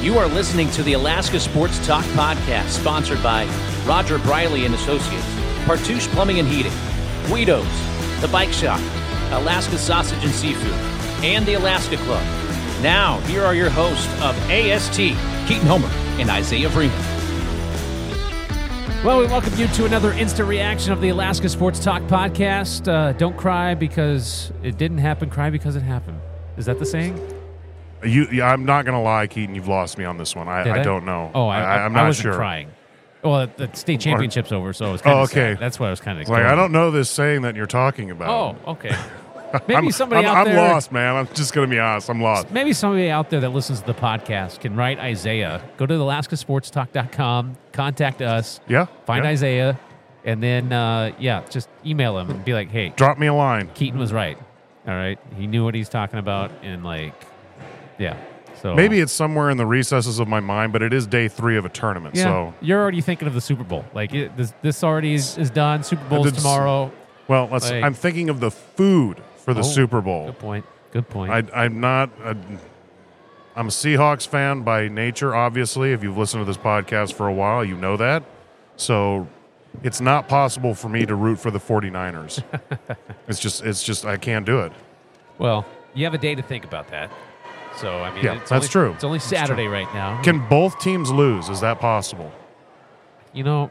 You are listening to the Alaska Sports Talk podcast, sponsored by Roger Briley and Associates, Partusch Plumbing and Heating, Guido's, The Bike Shop, Alaska Sausage and Seafood, and the Alaska Club. Now, here are your hosts of AST, Keaton Homer and Isaiah Freeman. Well, we welcome you to another instant reaction of the Alaska Sports Talk podcast. Uh, don't cry because it didn't happen. Cry because it happened. Is that the saying? You, yeah, I'm not gonna lie, Keaton. You've lost me on this one. I, Did I don't know. Oh, I, I, am not wasn't sure. crying. Well, the state championship's over, so it was kind Oh, okay. sad. That's what I was kind of Like I don't know this saying that you're talking about. Oh, okay. Maybe I'm, somebody I'm, out I'm there. lost, man. I'm just gonna be honest. I'm lost. Maybe somebody out there that listens to the podcast can write Isaiah. Go to alaskasportstalk.com, contact us, Yeah. find yeah. Isaiah, and then, uh, yeah, just email him and be like, hey, Drop me a line. Keaton was right. All right. He knew what he's talking about. And, like, yeah. So Maybe it's somewhere in the recesses of my mind, but it is day three of a tournament. yeah, So, you're already thinking of the Super Bowl. Like, it, this, this already is, is done. Super Bowl's tomorrow. well, let's. Like- I'm thinking of the food for the Oh, Super Bowl. Good point. Good point. I, I'm not. i I'm a Seahawks fan by nature. Obviously, if you've listened to this podcast for a while, you know that. So, it's not possible for me to root for the 49ers. it's just. It's just. I can't do it. well, you have a day to think about that. So, I mean, Yeah, it's that's only, true. It's only Saturday right now. Can both teams lose? Is that possible? you know,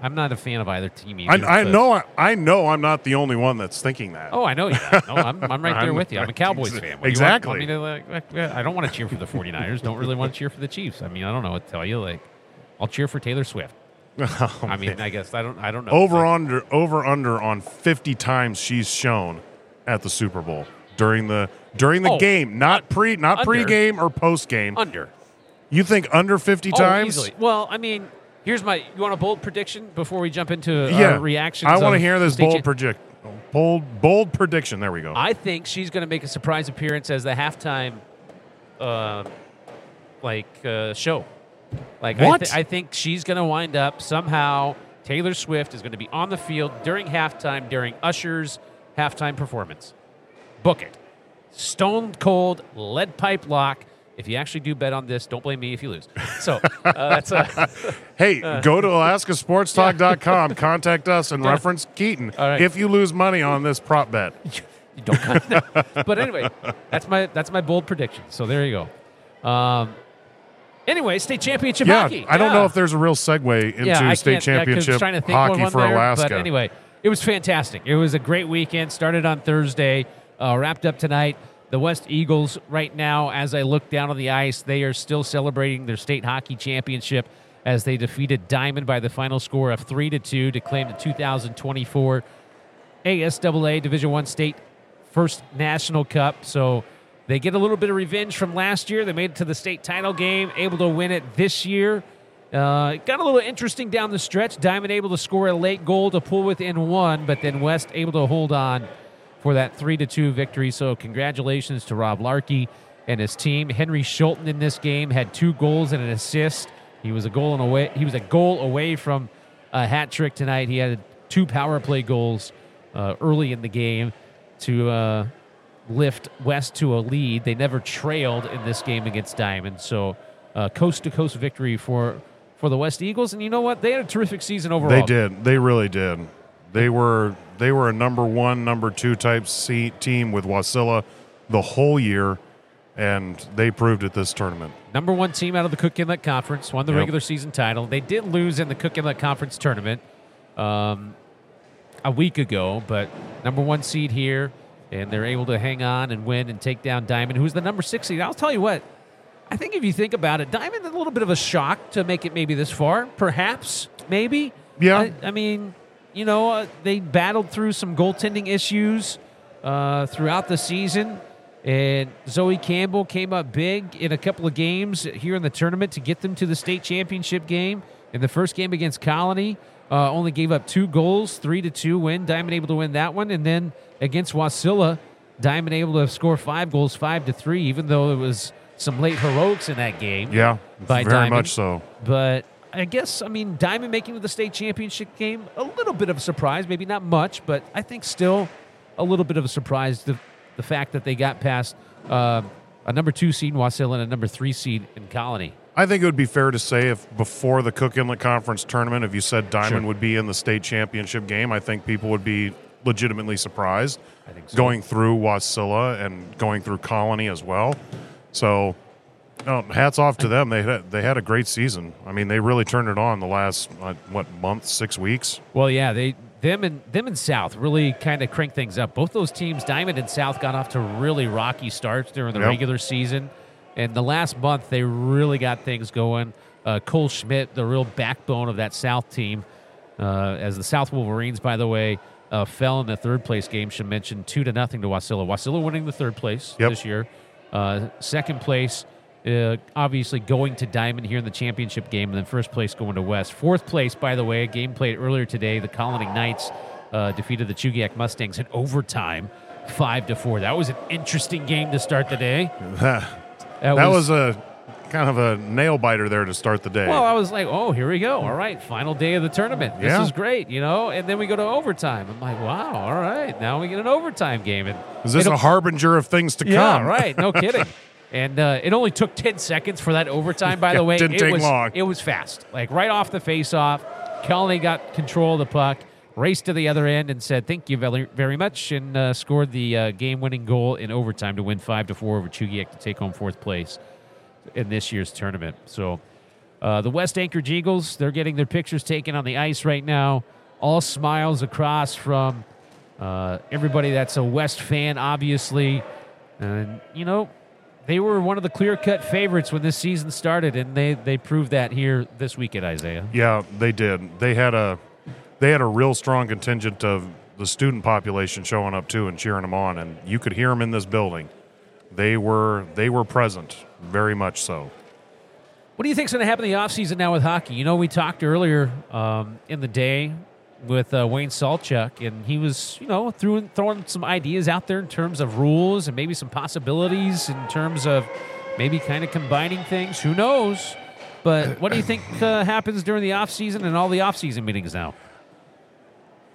I'm not a fan of either team I, either. I but- know. I know. I'm not the only one that's thinking that. Oh, I know you're. No, I'm, I'm right there I'm- with you. I'm a Cowboys Exa- fan. What do you want- exactly. want to, like, like, I don't want to cheer for the 49ers. Don't really want to cheer for the Chiefs. I mean, I don't know what to tell you. Like, I'll cheer for Taylor Swift. Oh, I mean, man. I guess I don't. I don't know. over Like, under over under on 50 times she's shown at the Super Bowl during the during the Oh, game, not pre not under. pre-game or post-game. under. You think under 50 Oh, times? easily. Well, I mean, here's my. You want a bold prediction before we jump into Yeah. our reactions? I want to hear this bold project bold bold prediction. There we go. I think she's going to make a surprise appearance as the halftime, uh, like uh, show. Like I, What? th- I think she's going to wind up somehow. Taylor Swift is going to be on the field during halftime during Usher's halftime performance. Book it. Stone cold lead pipe lock. If you actually do bet on this, don't blame me if you lose. So uh, that's uh, hey, go to alaskasportstalk.com, contact us and reference Keaton right. if you lose money on this prop bet. You don't. But anyway, that's my that's my bold prediction. So there you go. Um, anyway, state championship Yeah, hockey. I don't know if there's a real segue into yeah, state championship trying to think hockey for there, Alaska. But anyway, it was fantastic. It was a great weekend. Started on Thursday, uh, wrapped up tonight. The West Eagles, right now, as I look down on the ice, they are still celebrating their state hockey championship as they defeated Diamond by the final score of three to two to claim the 2024 ASAA Division One state first national cup. So they get a little bit of revenge from last year. They made it to the state title game, able to win it this year. Uh, got a little interesting down the stretch. Diamond able to score a late goal to pull within one, but then West able to hold on for that three to two victory. So congratulations to Rob Larkey and his team. Henry Schulten in this game had two goals and an assist. He was a goal and away. He was a goal away from a hat trick tonight. He had two power play goals uh, early in the game to uh, lift West to a lead. They never trailed in this game against Diamond. So coast to coast victory for for the West Eagles. And you know what? They had a terrific season overall. They did. They really did. They were they were a number one, number two type seat team with Wasilla the whole year, and they proved it this tournament. Number one team out of the Cook Inlet Conference, won the Yep. regular season title. They did lose in the Cook Inlet Conference tournament um, a week ago, but number one seed here, and they're able to hang on and win and take down Diamond, who's the number six seed. I'll tell you what, I think if you think about it, Diamond a little bit of a shock to make it maybe this far, perhaps, maybe. Yeah. I, I mean, you know, uh, they battled through some goaltending issues uh, throughout the season. And Zoe Campbell came up big in a couple of games here in the tournament to get them to the state championship game. In the first game against Colony, uh, only gave up two goals, three to two win. Diamond able to win that one, and then against Wasilla, Diamond able to score five goals, five to three. Even though it was some late heroics in that game. Yeah, By very Diamond. much so. But I guess I mean Diamond making to the state championship game a little bit of a surprise, maybe not much, but I think still a little bit of a surprise the the fact that they got past uh, a number two seed in Wasilla and a number three seed in Colony. I think it would be fair to say if before the Cook Inlet Conference tournament, if you said Diamond Sure. would be in the state championship game, I think people would be legitimately surprised. I think so. Going through Wasilla and going through Colony as well. So, no, hats off to them. They had, they had a great season. I mean, they really turned it on the last uh, what month, six weeks. Well, yeah, they them and them and South really kind of crank things up. Both those teams, Diamond and South, got off to really rocky starts during the Yep. regular season, and the last month they really got things going. Uh, Cole Schmidt, the real backbone of that South team, uh, as the South Wolverines, by the way, uh, fell in the third place game. Should mention two to nothing to Wasilla. Wasilla winning the third place Yep. this year. Uh, second place, uh, obviously going to Diamond here in the championship game, and then first place going to West. Fourth place, by the way, a game played earlier today. The Colony Knights uh, defeated the Chugiak Mustangs in overtime, five to four. That was an interesting game to start the day. That was a kind of a nail biter there to start the day. Well, I was like, oh, here we go. All right, final day of the tournament. This Yeah. is great, you know. And then we go to overtime. I'm like, wow, all right, now we get an overtime game. And Is this a harbinger of things to yeah, come? right. No kidding. And uh, it only took ten seconds for that overtime. By Yeah, the way, didn't it take was long. it was fast. Like right off the face-off, Colony got control of the puck, raced to the other end, and said, "Thank you very, very much," and uh, scored the uh, game-winning goal in overtime to win five to four over Chugiak to take home fourth place in this year's tournament. So uh, the West Anchorage Eagles, they're getting their pictures taken on the ice right now. All smiles across from uh, everybody that's a West fan, obviously. And, you know, they were one of the clear cut favorites when this season started, and they, they proved that here this week at Isaiah. Yeah, they did. They had a they had a real strong contingent of the student population showing up too and cheering them on, and you could hear them in this building. They were they were present, very much so. What do you think's going to happen in the offseason now with hockey? You know, we talked earlier um, in the day with uh, Wayne Salchuk, and he was, you know, throwing, throwing some ideas out there in terms of rules and maybe some possibilities in terms of maybe kind of combining things. Who knows? But what do you think uh, happens during the offseason and all the offseason meetings now?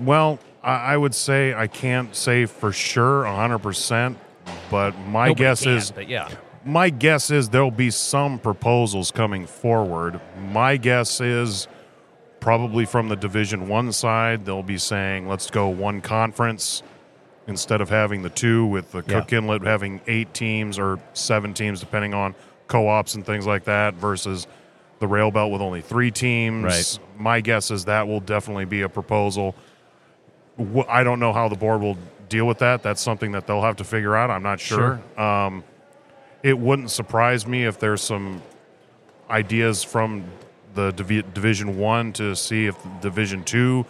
Well, I, would say I can't say for sure hundred percent, but my Nobody guess can, is yeah, my guess is there'll be some proposals coming forward. My guess is probably from the Division One side, they'll be saying, "Let's go one conference instead of having the two, With the Yeah. Cook Inlet having eight teams or seven teams, depending on co-ops and things like that, versus the Rail Belt with only three teams. Right. My guess is that will definitely be a proposal. I don't know how the board will deal with that. That's something that they'll have to figure out. I'm not sure. Um, it wouldn't surprise me if there's some ideas from the Divi- Division One to see if Division Two.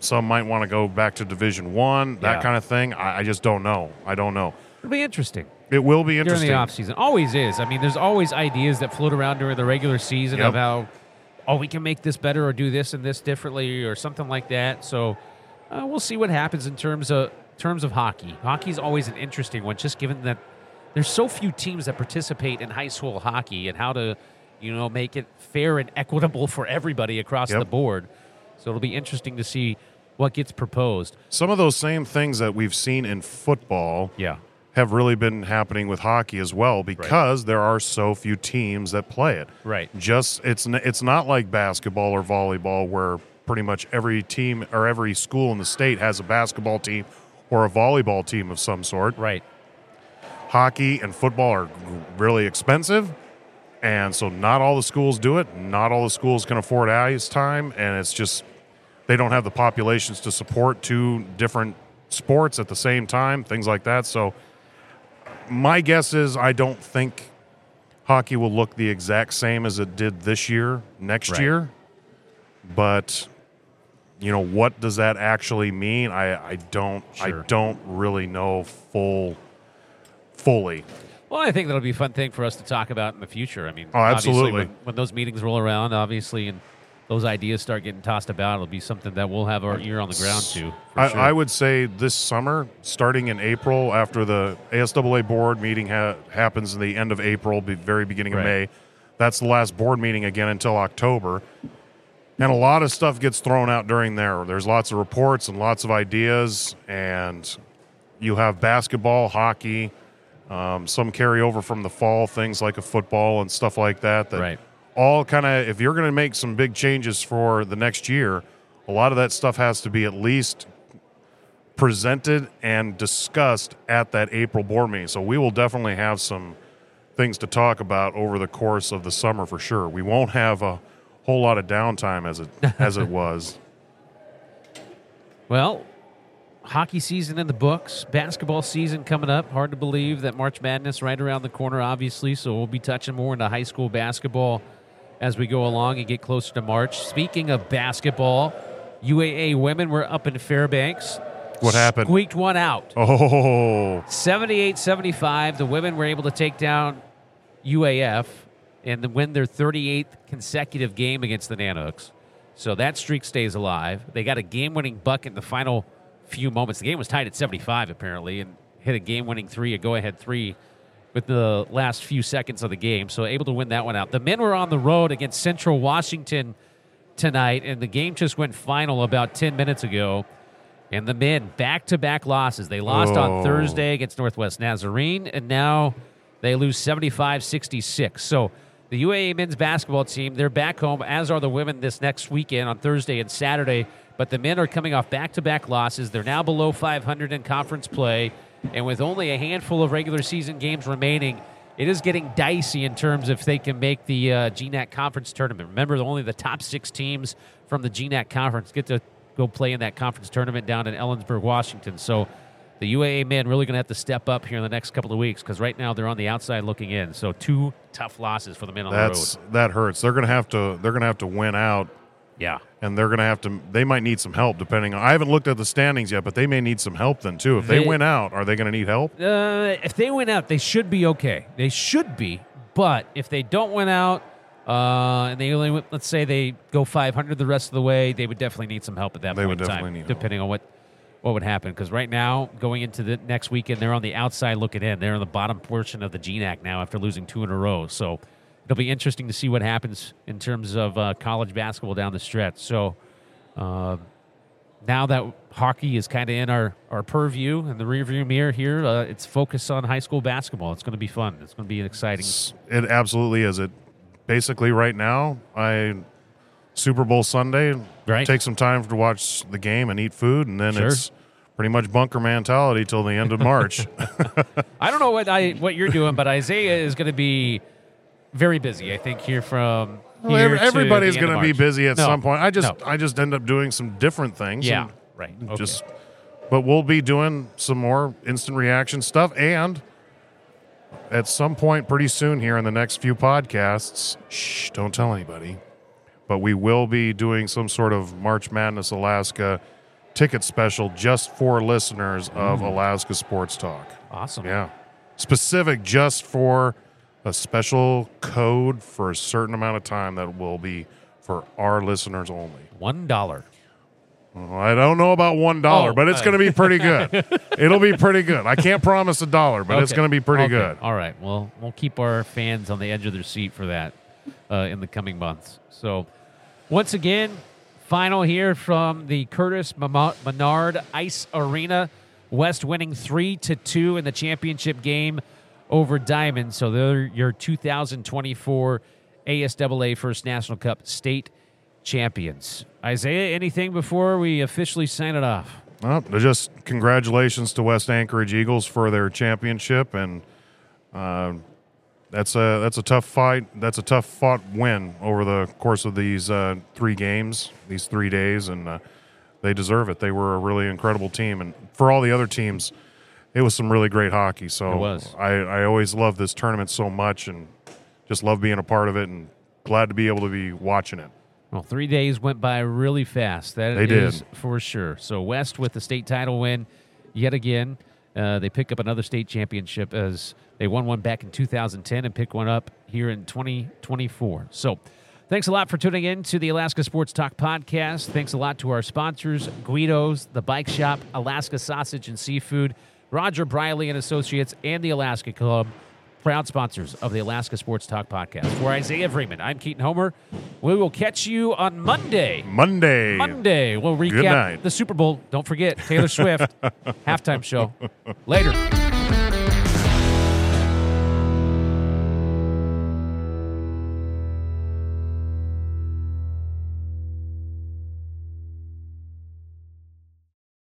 Some might want to go back to Division One, that Yeah. kind of thing. I, I just don't know. I don't know. it'll be interesting. It will be interesting. during interesting. the offseason. Always is. I mean, there's always ideas that float around during the regular season Yep. of how, oh, we can make this better or do this and this differently or something like that. So uh, we'll see what happens in terms of terms of hockey. Hockey's always an interesting one, just given that there's so few teams that participate in high school hockey and how to, you know, make it fair and equitable for everybody across Yep. the board. So it'll be interesting to see what gets proposed. Some of those same things that we've seen in football Yeah. have really been happening with hockey as well because there are so few teams that play it. Right. Just it's it's not like basketball or volleyball where pretty much every team or every school in the state has a basketball team or a volleyball team of some sort. Right. Hockey and football are really expensive, and so not all the schools do it. Not all the schools can afford ice time, and it's just they don't have the populations to support two different sports at the same time, things like that. So my guess is I don't think hockey will look the exact same as it did this year, next Right. year. But you know, what does that actually mean? I, I don't Sure. I don't really know full fully. Well, I think that'll be a fun thing for us to talk about in the future. I mean, Oh, obviously, absolutely. When, when those meetings roll around, obviously, and those ideas start getting tossed about, it'll be something that we'll have our ear on the ground to. For I, sure. I would say this summer, starting in April, after the ASAA board meeting ha- happens in the end of April, be very beginning Right. of May. That's the last board meeting again until October. And a lot of stuff gets thrown out during there. There's lots of reports and lots of ideas, and you have basketball, hockey, Um, some carry over from the fall, things like a football and stuff like that. That Right. all kind of, if you're going to make some big changes for the next year, a lot of that stuff has to be at least presented and discussed at that April board meeting. So we will definitely have some things to talk about over the course of the summer for sure. We won't have a whole lot of downtime as it as it was. Well, hockey season in the books, basketball season coming up. Hard to believe that March Madness right around the corner, obviously. So we'll be touching more into high school basketball as we go along and get closer to March. Speaking of basketball, UAA women were up in Fairbanks. What happened? Squeaked one out. Oh, 78 75. The women were able to take down UAF and win their 38th consecutive game against the Nanooks. So that streak stays alive. They got a game winning bucket in the final few moments. The game was tied at 75, apparently, and hit a game winning three, a go ahead three with the last few seconds of the game. So able to win that one out. The men were on the road against Central Washington tonight, and the game just went final about 10 minutes ago. And the men back to back losses. They lost on Oh. Thursday against Northwest Nazarene, and now they lose 75 66. So the UAA men's basketball team, they're back home, as are the women this next weekend on Thursday and Saturday. But the men are coming off back to back losses. They're now below 500 in conference play. And with only a handful of regular season games remaining, it is getting dicey in terms if they can make the uh, GNAC conference tournament. Remember, only the top six teams from the GNAC conference get to go play in that conference tournament down in Ellensburg, Washington. So the UAA men really going to have to step up here in the next couple of weeks because right now they're on the outside looking in. So two tough losses for the men on that's the road. that hurts. They're gonna have to. They're gonna have to win out, Yeah. and they're gonna have to. They might need some help depending. on I haven't looked at the standings yet, but they may need some help then too. If they, They- win out, are they gonna need help? Uh, if they win out, they should be okay. They should be. But if they don't win out, uh, and they only let's say they go 500 the rest of the way, they would definitely need some help at that They point would in definitely time, need help. depending on what what would happen. Because right now, going into the next weekend, they're on the outside looking in. They're in the bottom portion of the GNAC now after losing two in a row. So it'll be interesting to see what happens in terms of uh, college basketball down the stretch. So. Uh, now that hockey is kind of in our, our purview and the rearview mirror here, uh, it's focused on high school basketball. It's going to be fun. It's going to be an exciting. It absolutely is. It basically right now. I Super Bowl Sunday. Right. Take some time to watch the game and eat food, and then Sure. it's pretty much bunker mentality till the end of March. I don't know what I what you're doing, but Isaiah is going to be very busy. I think here from Well, here ev- everybody's going to be busy at No, some point. I just no. I just end up doing some different things. yeah, right. Okay. Just, but we'll be doing some more instant reaction stuff, and at some point pretty soon here in the next few podcasts. Shh, don't tell anybody. But we will be doing some sort of March Madness Alaska ticket special just for listeners of Mm. Alaska Sports Talk. awesome. Yeah. Specific just for a special code for a certain amount of time that will be for our listeners only. One dollar. Well, I don't know about one dollar, Oh, but it's uh, going to be pretty good. It'll be pretty good. I can't promise a dollar, but it's going to be pretty Okay. good. All right. Well, we'll keep our fans on the edge of their seat for that uh, in the coming months. So, once again, final here from the Curtis Menard Ice Arena. West winning three to two in the championship game over Diamond. So they're your 2024 ASAA First National Cup state champions. Isaiah, anything before we officially sign it off? Well, just congratulations to West Anchorage Eagles for their championship, and uh, that's a that's a tough fight. That's a tough fought win over the course of these uh, three games, these three days, and uh, they deserve it. They were a really incredible team, and for all the other teams, it was some really great hockey. So It was. I I always love this tournament so much, and just love being a part of it, and glad to be able to be watching it. Well, three days went by really fast. That They is did. for sure. So West with the state title win yet again. Uh, they pick up another state championship as they won one back in 2010 and pick one up here in 2024. So thanks a lot for tuning in to the Alaska Sports Talk podcast. Thanks a lot to our sponsors, Guido's, The Bike Shop, Alaska Sausage and Seafood, Roger Briley and Associates, and the Alaska Club proud sponsors of the Alaska Sports Talk podcast. For Isaiah Freeman, I'm Keaton Homer. We will catch you on Monday. Monday. Monday, we'll recap the Super Bowl. Don't forget Taylor Swift halftime show. Later.